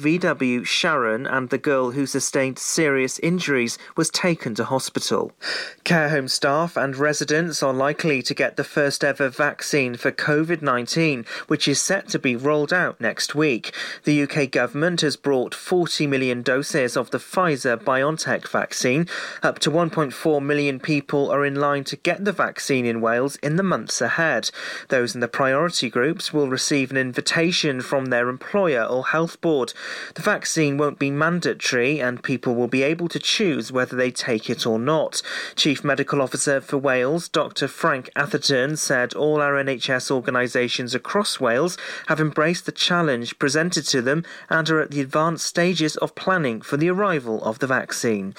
VW Sharan and the girl who sustained serious injuries was taken to hospital. Care home staff and residents are likely to get the first ever vaccine for COVID 19, which is set to be rolled out next week. The UK government has brought 40 million doses of the Pfizer BioNTech vaccine. Up to 1.4 million people are in line to get the vaccine in Wales in the months ahead. Those in the priority groups will receive an invitation from their employer or health board. The vaccine won't be mandatory and people will be able to choose whether they take it or not. Chief Medical Officer for Wales, Dr. Frank Atherton, said all our NHS organisations across Wales have embraced the challenge presented to them and are at the advanced stages of planning for the arrival of the vaccine.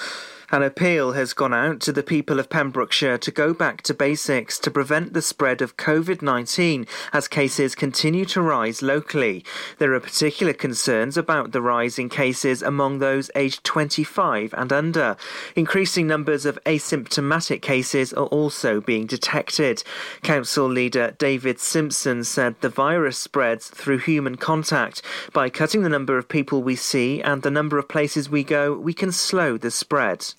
An appeal has gone out to the people of Pembrokeshire to go back to basics to prevent the spread of COVID 19 as cases continue to rise locally. There are particular concerns about the rise in cases among those aged 25 and under. Increasing numbers of asymptomatic cases are also being detected. Council leader David Simpson said the virus spreads through human contact. By cutting the number of people we see and the number of places we go, we can slow the spread.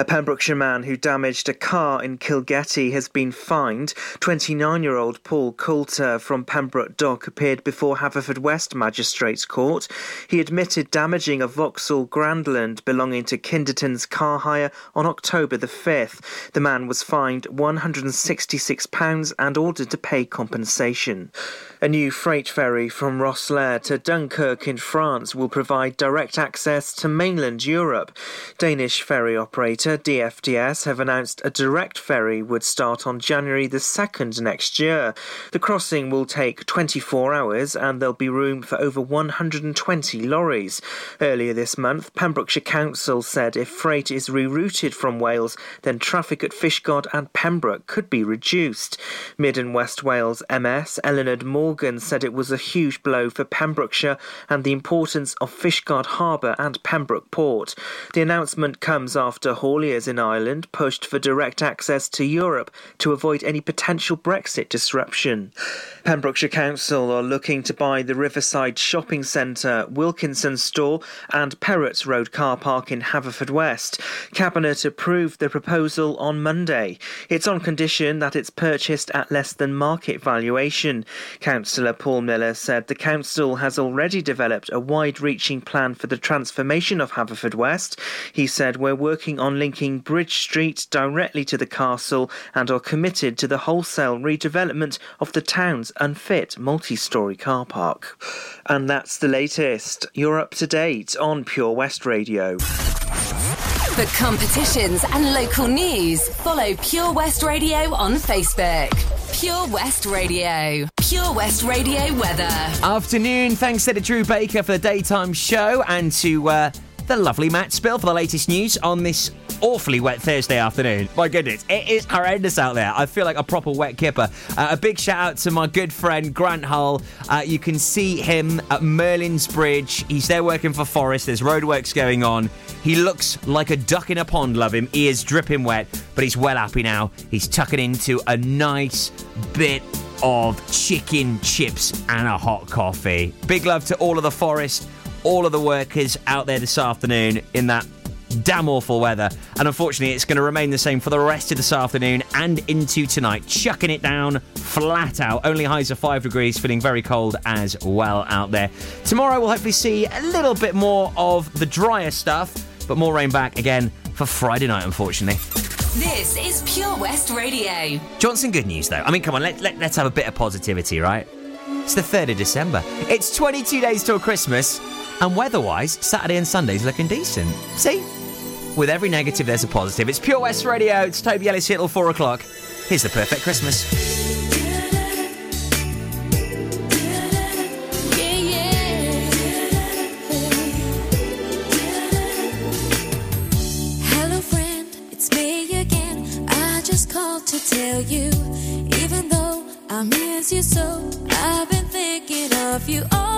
A Pembrokeshire man who damaged a car in Kilgetty has been fined. 29 year old Paul Coulter from Pembroke Dock appeared before Haverfordwest Magistrates Court. He admitted damaging a Vauxhall Grandland belonging to Kinderton's car hire on October the 5th. The man was fined £166 and ordered to pay compensation. A new freight ferry from Rosslare to Dunkirk in France will provide direct access to mainland Europe. Danish ferry operator DFDS have announced a direct ferry would start on January the 2nd next year. The crossing will take 24 hours and there'll be room for over 120 lorries. Earlier this month, Pembrokeshire Council said if freight is rerouted from Wales, then traffic at Fishguard and Pembroke could be reduced. Mid and West Wales MS Eluned Morgan said it was a huge blow for Pembrokeshire and the importance of Fishguard Harbour and Pembroke Port. The announcement comes after hauliers in Ireland pushed for direct access to Europe to avoid any potential Brexit disruption. Pembrokeshire Council are looking to buy the Riverside Shopping Centre, Wilkinson Store, and Perrotts Road car park in Haverfordwest. Cabinet approved the proposal on Monday. It's on condition that it's purchased at less than market valuation. Councillor Paul Miller said the council has already developed a wide reaching plan for the transformation of Haverfordwest. He said, We're working on linking Bridge Street directly to the castle and are committed to the wholesale redevelopment of the town's unfit multi story car park. And that's the latest. You're up to date on Pure West Radio. For competitions and local news, follow Pure West Radio on Facebook. Pure West Radio. Pure West Radio weather. Afternoon. Thanks to Drew Baker for the daytime show and to uh, the lovely Matt Spill for the latest news on this awfully wet Thursday afternoon. My goodness, it is horrendous out there. I feel like a proper wet kipper. Uh, a big shout out to my good friend Grant Hull. Uh, you can see him at Merlin's Bridge. He's there working for Forest. There's roadworks going on. He looks like a duck in a pond, love him. He is dripping wet, but he's well happy now. He's tucking into a nice bit of chicken chips and a hot coffee. Big love to all of the Forest, all of the workers out there this afternoon in that damn awful weather. And unfortunately, it's going to remain the same for the rest of this afternoon and into tonight. Chucking it down flat out. Only highs of 5 degrees, feeling very cold as well out there. Tomorrow, we'll hopefully see a little bit more of the drier stuff, but more rain back again for Friday night, unfortunately. This is Pure West Radio. Johnson, good news though. I mean, come on, let, let, let's have a bit of positivity, right? It's the 3rd of December. It's 22 days till Christmas, and weather wise, Saturday and Sunday's looking decent. See? With every negative, there's a positive. It's Pure West Radio. It's Toby Ellis here till 4 o'clock. Here's the perfect Christmas. Hello, friend, it's me again. I just called to tell you, even though I miss you so, I've been thinking of you. All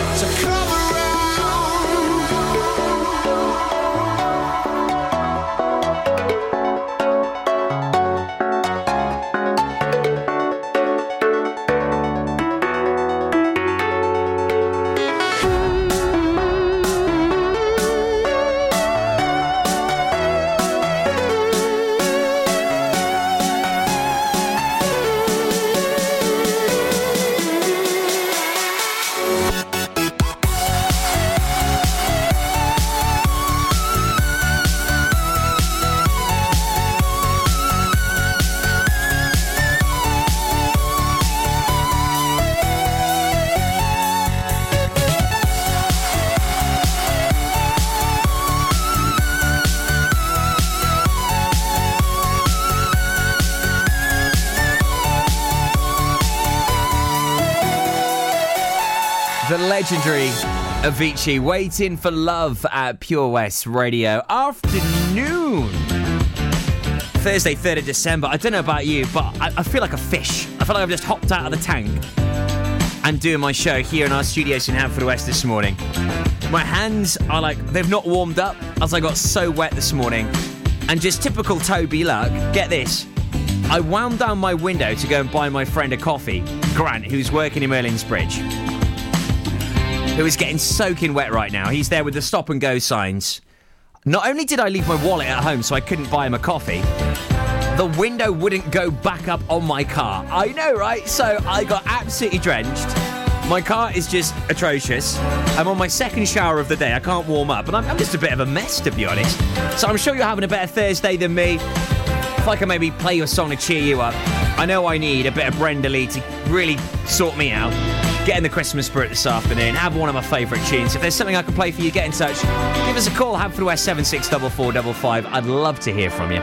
Avicii waiting for love at Pure West Radio afternoon. Thursday, 3rd of December. I don't know about you, but I, I feel like a fish. I feel like I've just hopped out of the tank and doing my show here in our studios in Haverfordwest this morning. My hands are like, they've not warmed up as I got so wet this morning. And just typical Toby luck, get this. I wound down my window to go and buy my friend a coffee, Grant, who's working in Merlin's Bridge who is getting soaking wet right now. He's there with the stop and go signs. Not only did I leave my wallet at home so I couldn't buy him a coffee, the window wouldn't go back up on my car. I know, right? So I got absolutely drenched. My car is just atrocious. I'm on my second shower of the day. I can't warm up, and I'm, I'm just a bit of a mess, to be honest. So I'm sure you're having a better Thursday than me. If I can maybe play your song to cheer you up, I know I need a bit of Brenda Lee to really sort me out. Get in the Christmas spirit this afternoon. Have one of my favourite tunes. If there's something I can play for you, get in touch. Give us a call, Haverfordwest 764455. I'd love to hear from you.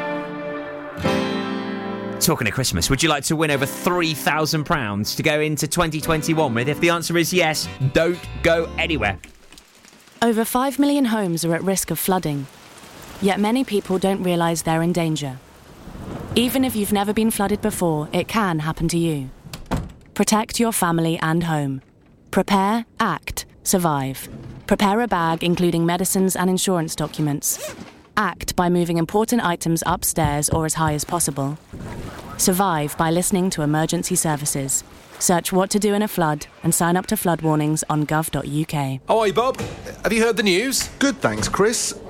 Talking of Christmas, would you like to win over £3,000 to go into 2021 with? If the answer is yes, don't go anywhere. Over 5 million homes are at risk of flooding. Yet many people don't realise they're in danger. Even if you've never been flooded before, it can happen to you. Protect your family and home. Prepare, act, survive. Prepare a bag including medicines and insurance documents. Act by moving important items upstairs or as high as possible. Survive by listening to emergency services. Search what to do in a flood and sign up to flood warnings on gov.uk. Oh, hi, Bob. Have you heard the news? Good, thanks, Chris.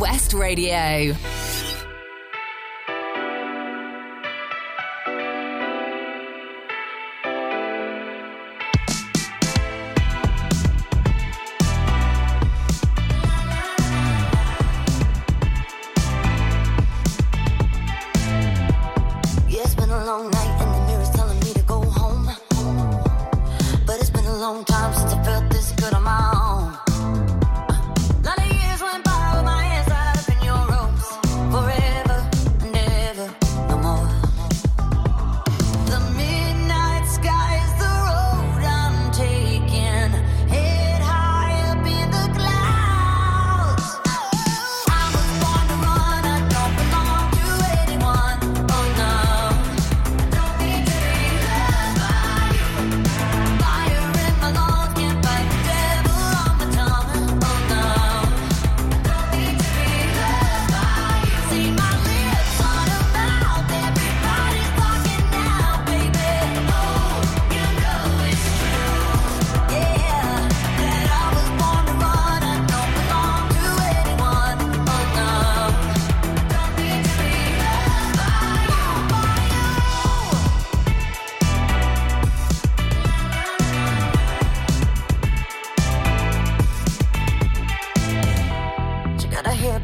West Radio.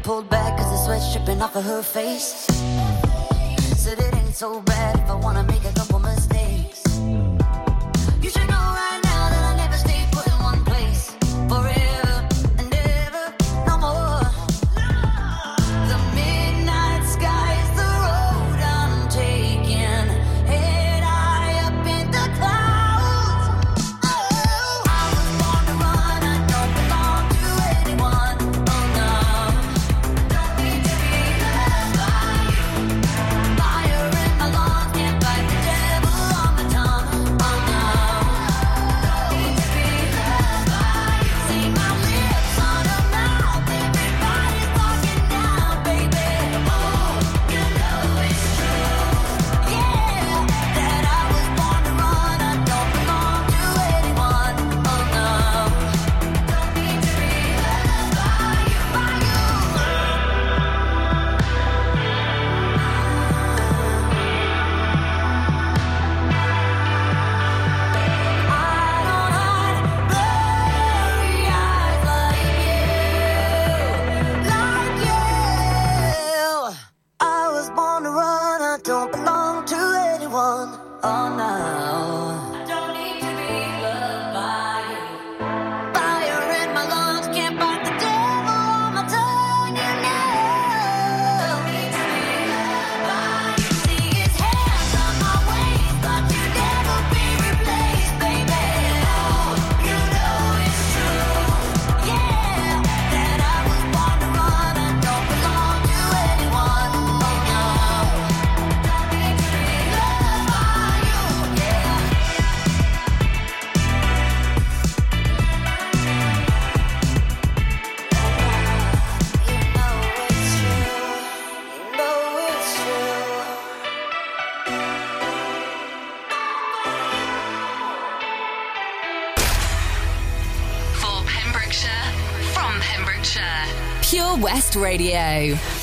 pulled back cause the sweat's dripping off of her face. Said it ain't so bad if I wanna make a couple. show.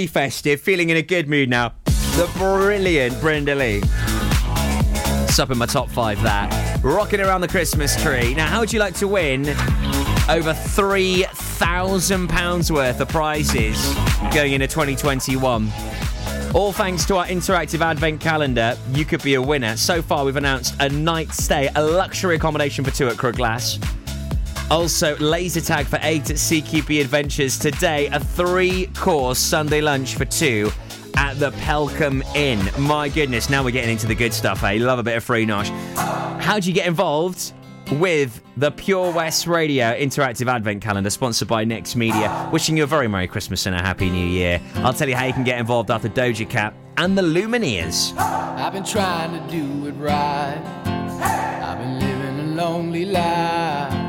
Really festive, feeling in a good mood now. The brilliant Brenda Lee. It's up in my top five, that. Rocking around the Christmas tree. Now, how would you like to win over £3,000 worth of prizes going into 2021? All thanks to our interactive advent calendar, you could be a winner. So far, we've announced a night stay, a luxury accommodation for two at Crug Glas. Also, laser tag for eight at CQB Adventures. Today, a three course Sunday lunch for two at the Pelcomb Inn. My goodness, now we're getting into the good stuff, eh? Love a bit of free nosh. How do you get involved? With the Pure West Radio Interactive Advent Calendar, sponsored by Next Media. Wishing you a very Merry Christmas and a Happy New Year. I'll tell you how you can get involved after Doja Cat and the Lumineers. I've been trying to do it right. I've been living a lonely life.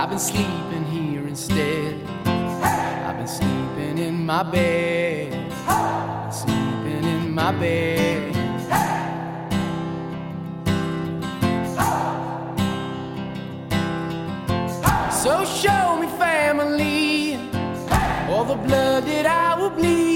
I've been sleeping here instead. I've been sleeping in my bed. Sleeping in my bed. So show me family, all the blood that I will bleed.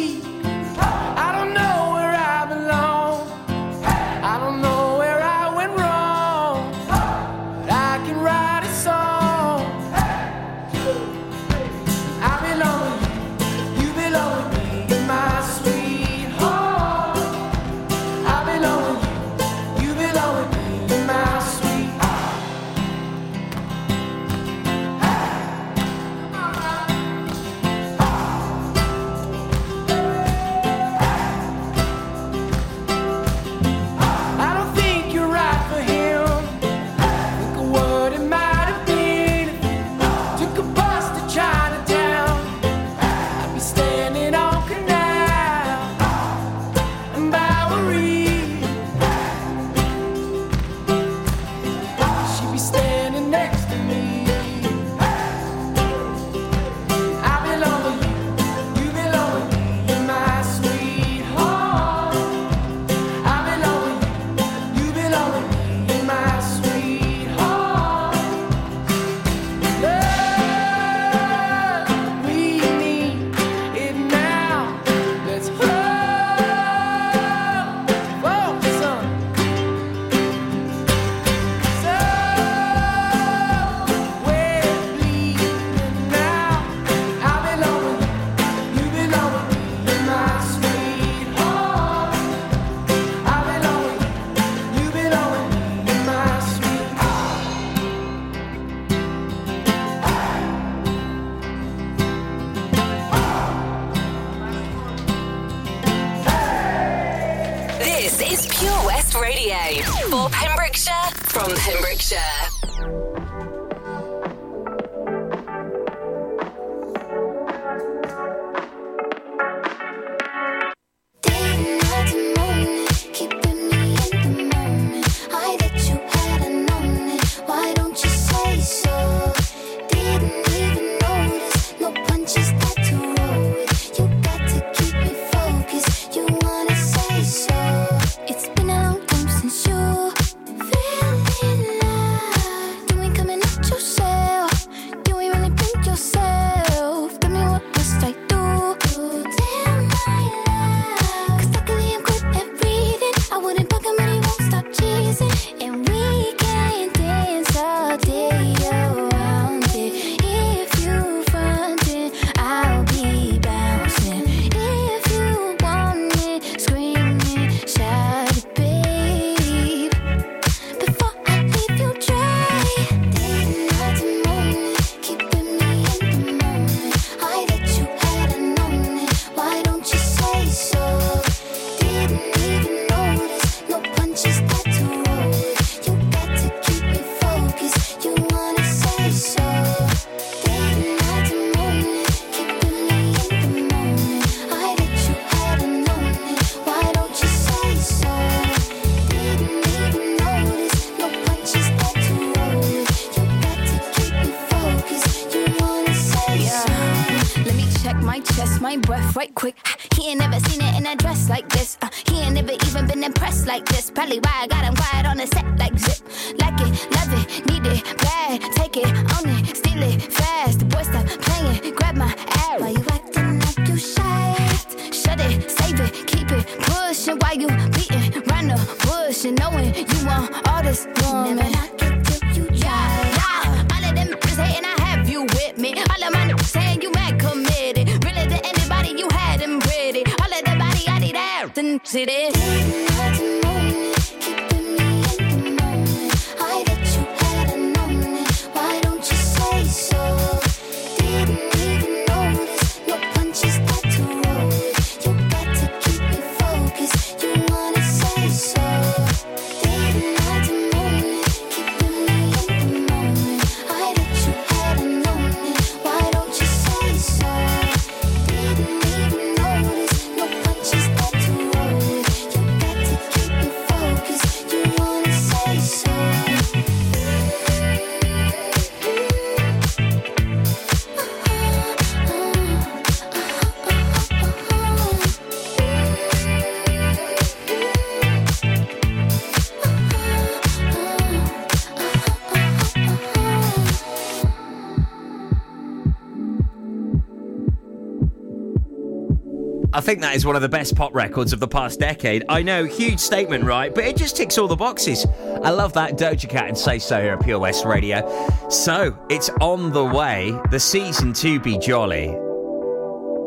Think that is one of the best pop records of the past decade. I know, huge statement, right? But it just ticks all the boxes. I love that Doja Cat and Say So here at Pure West Radio. So, it's on the way, the season to be jolly.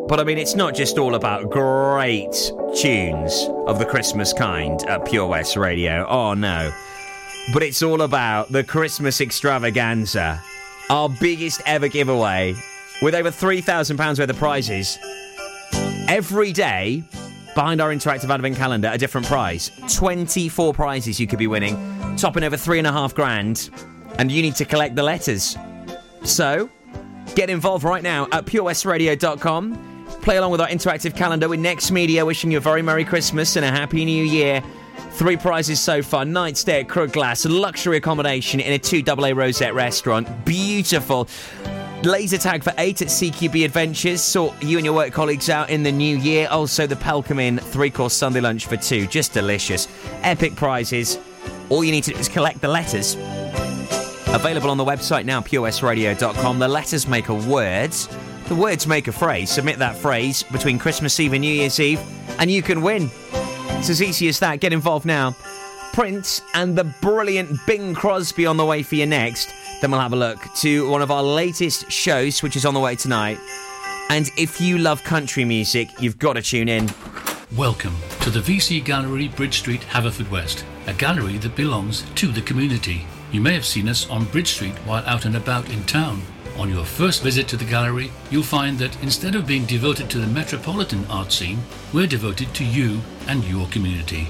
But I mean, it's not just all about great tunes of the Christmas kind at Pure West Radio. Oh no. But it's all about the Christmas extravaganza, our biggest ever giveaway, with over £3,000 worth of prizes. Every day, behind our interactive advent calendar, a different prize. 24 prizes you could be winning, topping over three and a half grand, and you need to collect the letters. So, get involved right now at purewestradio.com. Play along with our interactive calendar with Next Media, wishing you a very Merry Christmas and a Happy New Year. Three prizes so far night stay at Crug Glas, luxury accommodation in a 2 AA Rosette restaurant. Beautiful. Laser tag for eight at CQB Adventures. Sort you and your work colleagues out in the new year. Also, the Pelcomb Inn three course Sunday lunch for two. Just delicious. Epic prizes. All you need to do is collect the letters. Available on the website now, purewestradio.com. The letters make a word. The words make a phrase. Submit that phrase between Christmas Eve and New Year's Eve, and you can win. It's as easy as that. Get involved now. Prince and the brilliant Bing Crosby on the way for you next. Then we'll have a look to one of our latest shows, which is on the way tonight. And if you love country music, you've got to tune in. Welcome to the VC Gallery, Bridge Street, Haverfordwest, a gallery that belongs to the community. You may have seen us on Bridge Street while out and about in town. On your first visit to the gallery, you'll find that instead of being devoted to the metropolitan art scene, we're devoted to you and your community.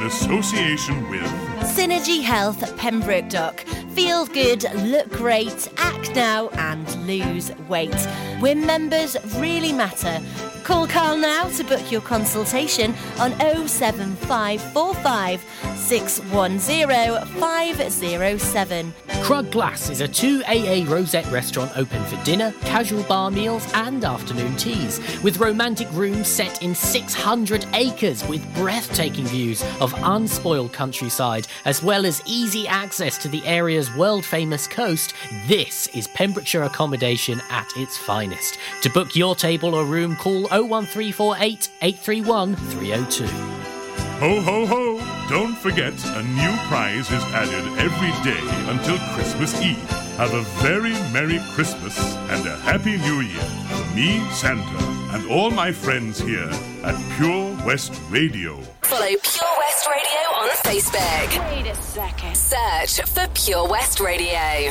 in association with Synergy Health Pembroke Dock. Feel good, look great, act now, and lose weight. When members really matter. Call Carl now to book your consultation on 07545 610 507. Crug Glas is a 2AA Rosette restaurant open for dinner, casual bar meals, and afternoon teas, with romantic rooms set in 600 acres with breathtaking views of unspoiled countryside, as well as easy access to the area's world famous coast. This is Pembrokeshire accommodation at its finest. To book your table or room, call 01348 831 302. Ho, ho, ho! Don't forget, a new prize is added every day until Christmas Eve. Have a very Merry Christmas and a Happy New Year from me, Santa, and all my friends here at Pure West Radio. Follow Pure West Radio on Facebook. Wait a second. Search for Pure West Radio.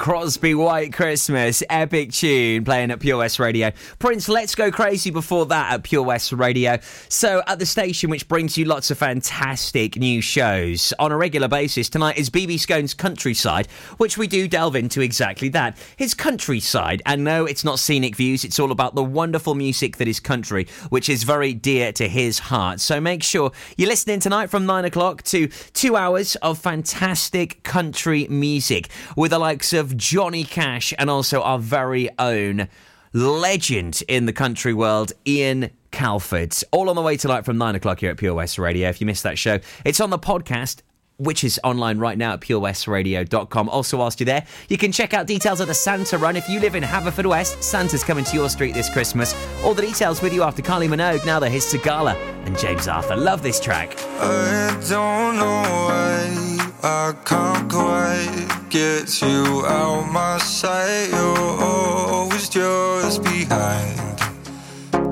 Crosby White Christmas, epic tune playing at Pure West Radio. Prince Let's Go Crazy before that at Pure West Radio. So, at the station which brings you lots of fantastic new shows on a regular basis, tonight is BB Scone's Countryside, which we do delve into exactly that. His countryside. And no, it's not scenic views, it's all about the wonderful music that is country, which is very dear to his heart. So, make sure you're listening tonight from 9 o'clock to two hours of fantastic country music with the likes of Johnny Cash and also our very own legend in the country world, Ian Calford. All on the way tonight from 9 o'clock here at Pure West Radio. If you missed that show, it's on the podcast. Which is online right now at purewestradio.com. Also, whilst you're there, you can check out details of the Santa Run. If you live in Haverfordwest, Santa's coming to your street this Christmas. All the details with you after Kylie Minogue. Now they're his Sigala and James Arthur. Love this track. I don't know why I can't quite get you out my sight. You're always just behind.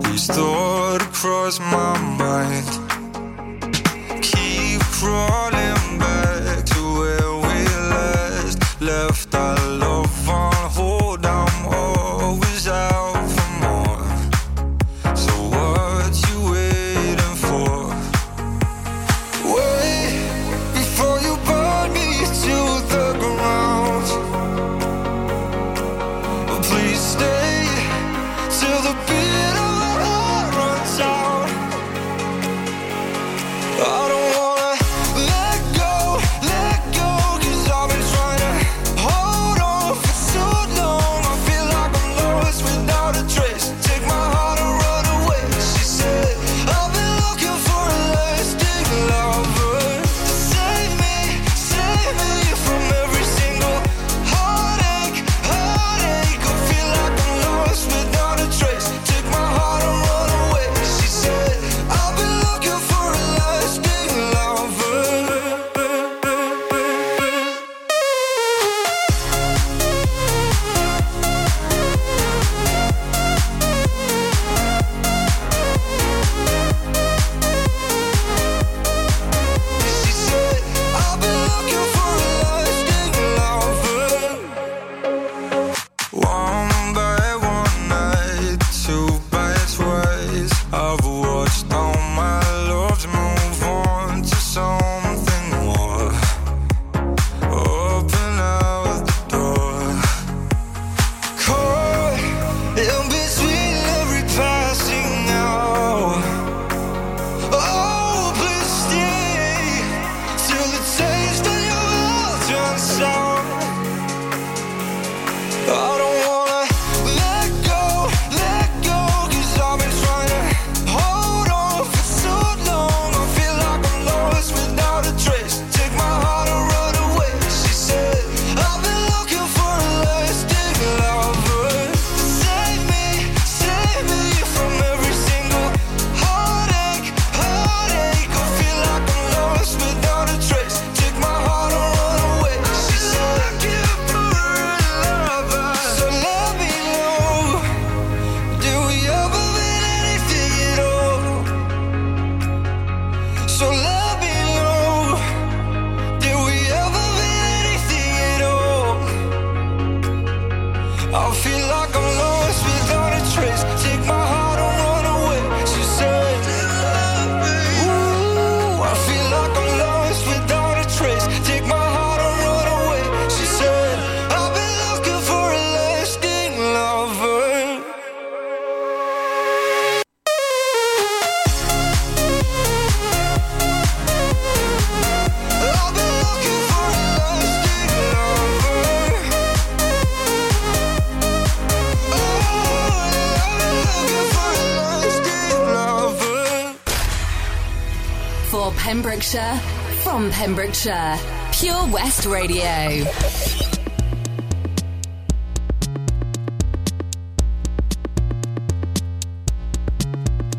These thoughts cross my mind. Keep crawling Pembrokeshire, from Pembrokeshire. Pure West Radio.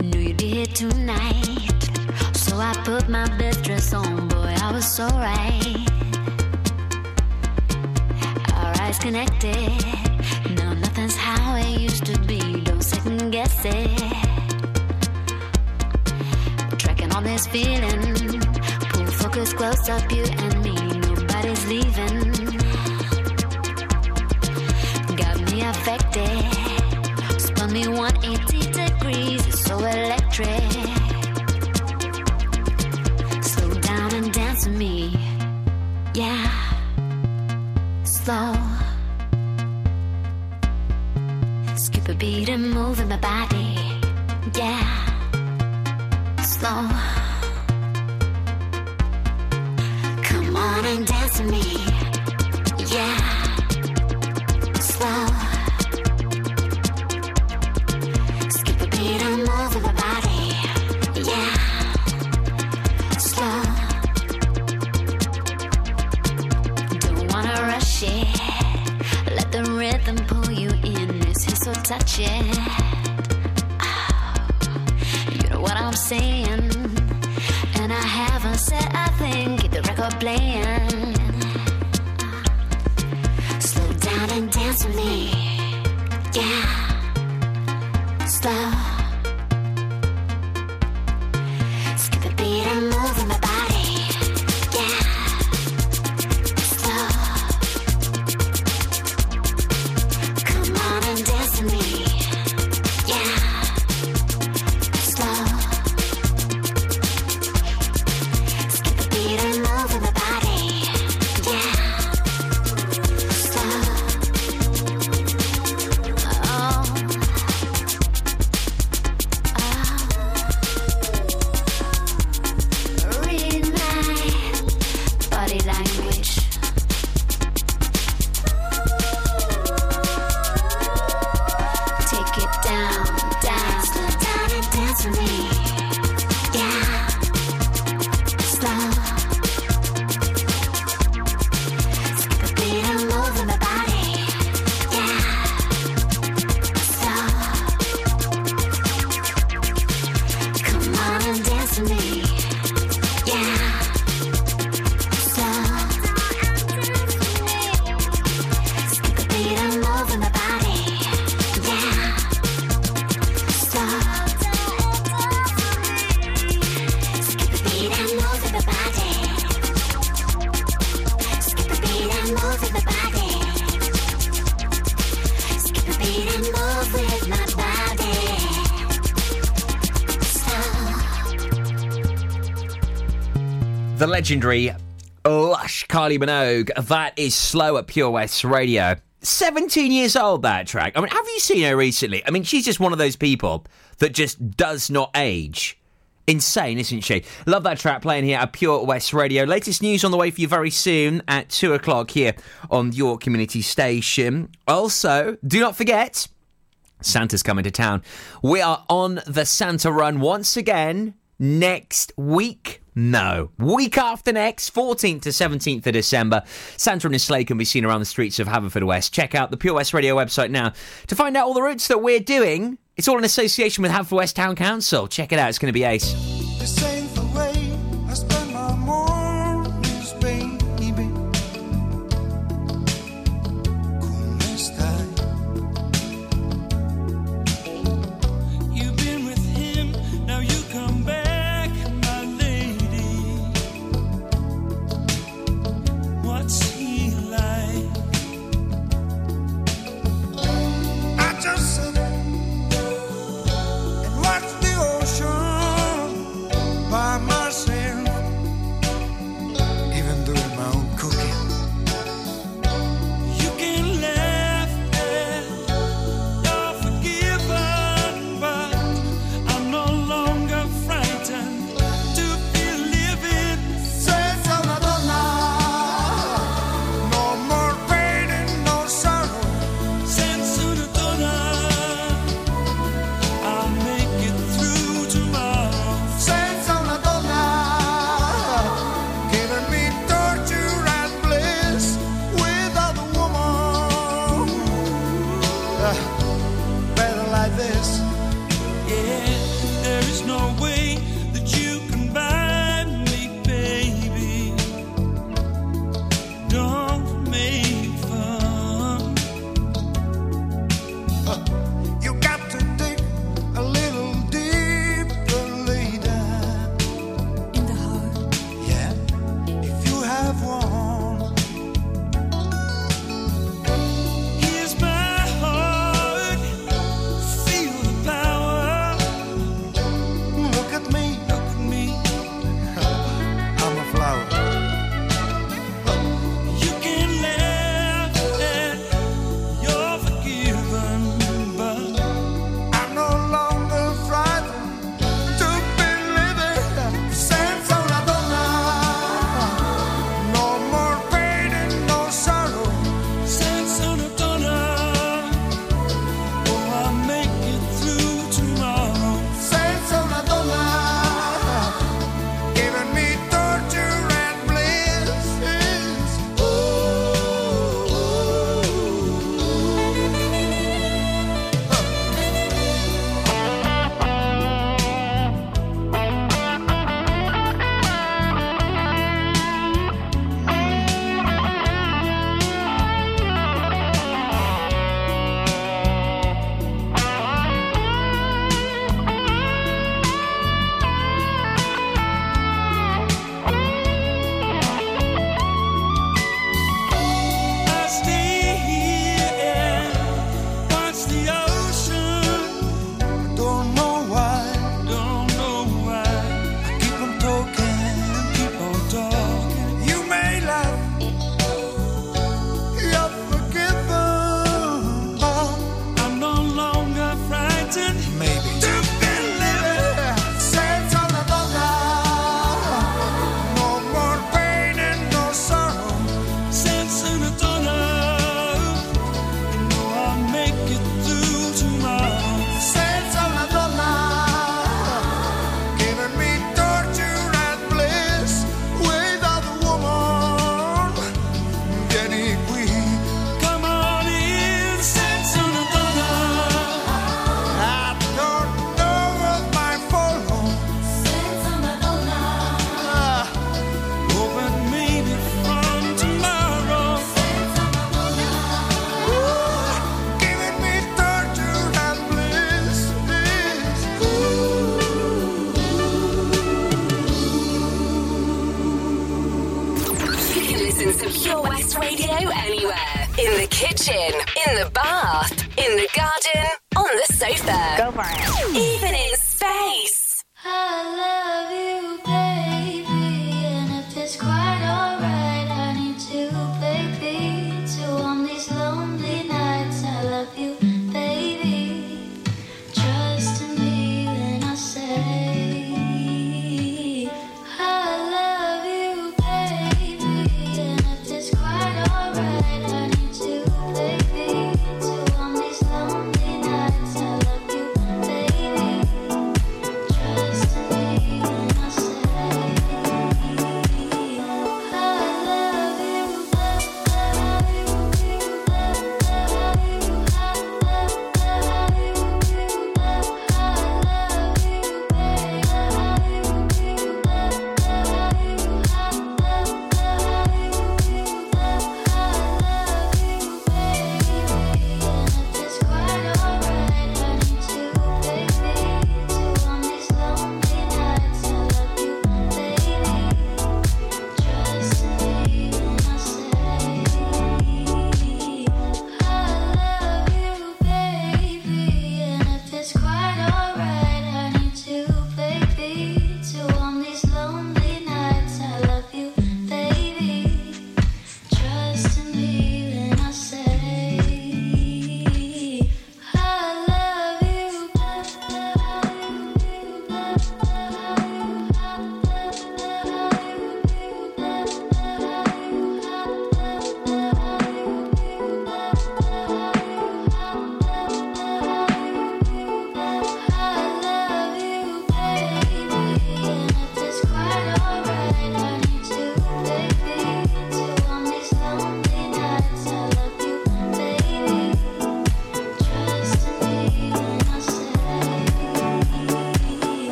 Knew you'd be here tonight. So I put my best dress on, boy, I was so right. Our eyes connected. No, nothing's how it used to be. Don't second guess it. Tracking on this feeling. Focus close up, you and me. Nobody's leaving. Legendary Lush Kylie Minogue. That is slow at Pure West Radio. 17 years old, that track. I mean, have you seen her recently? I mean, she's just one of those people that just does not age. Insane, isn't she? Love that track playing here at Pure West Radio. Latest news on the way for you very soon at 2 o'clock here on your community station. Also, do not forget, Santa's coming to town. We are on the Santa run once again next week. No, week after next, 14th to 17th of December. Santa and his sleigh can be seen around the streets of Haverfordwest. Check out the Pure West Radio website now to find out all the routes that we're doing. It's all in association with Haverfordwest Town Council. Check it out, it's going to be ace.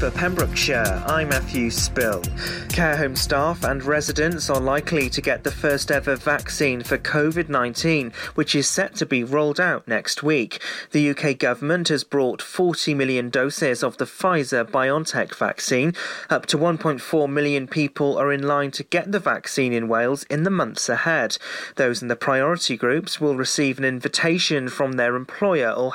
For Pembrokeshire, I'm Matthew Spill. Care home staff and residents are likely to get the first ever vaccine for COVID 19, which is set to be rolled out next week. The UK government has brought 40 million doses of the Pfizer BioNTech vaccine. Up to 1.4 million people are in line to get the vaccine in Wales in the months ahead. Those in the priority groups will receive an invitation from their employer or